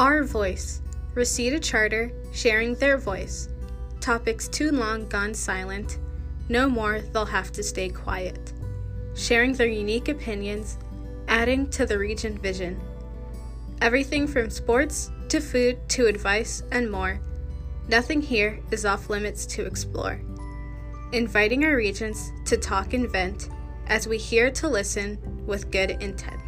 Our voice. Reseda Charter, sharing their voice. Topics too long gone silent. No more, they'll have to stay quiet. Sharing their unique opinions, adding to the region vision. Everything from sports to food to advice and more. Nothing here is off limits to explore. Inviting our regents to talk and vent as we hear to listen with good intent.